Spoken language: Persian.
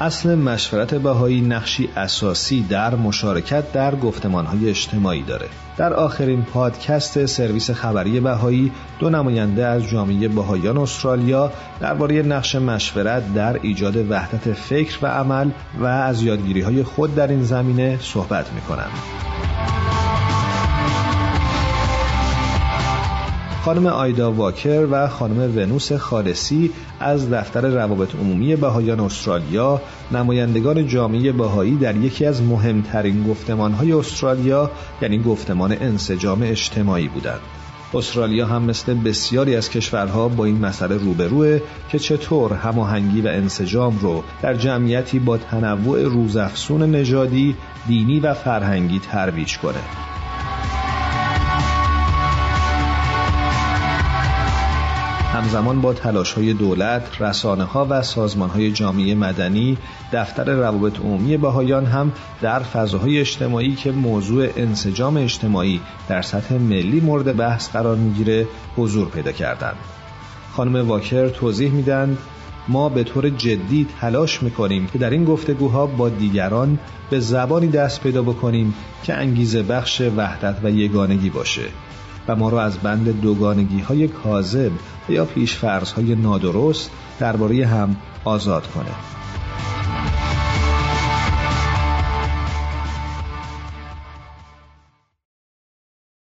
اصل مشورت بهایی نقشی اساسی در مشارکت در گفتمانهای اجتماعی داره. در آخرین پادکست سرویس خبری بهایی دو نماینده از جامعه بهاییان استرالیا درباره نقش مشورت در ایجاد وحدت فکر و عمل و از یادگیری های خود در این زمینه صحبت می کنند. خانم آیدا واکر و خانم ونوس خالصی از دفتر روابط عمومی بهایان استرالیا نمایندگان جامعه بهایی در یکی از مهمترین گفتمانهای استرالیا یعنی گفتمان انسجام اجتماعی بودند. استرالیا هم مثل بسیاری از کشورها با این مسئله روبروه که چطور هماهنگی و انسجام رو در جمعیتی با تنوع روزافزون نژادی، دینی و فرهنگی ترویج کنه. همزمان با تلاش های دولت، رسانه ها و سازمان های جامعه مدنی، دفتر روابط عمومی بهایان هم در فضاهای اجتماعی که موضوع انسجام اجتماعی در سطح ملی مورد بحث قرار می‌گیره حضور پیدا کردند. خانم واکر توضیح میدن ما به طور جدی تلاش می‌کنیم که در این گفتگوها با دیگران به زبانی دست پیدا بکنیم که انگیزه بخش وحدت و یگانگی باشه ما را از بند دوگانگی های کاذب یا پیشفرض های نادرست درباره هم آزاد کنه.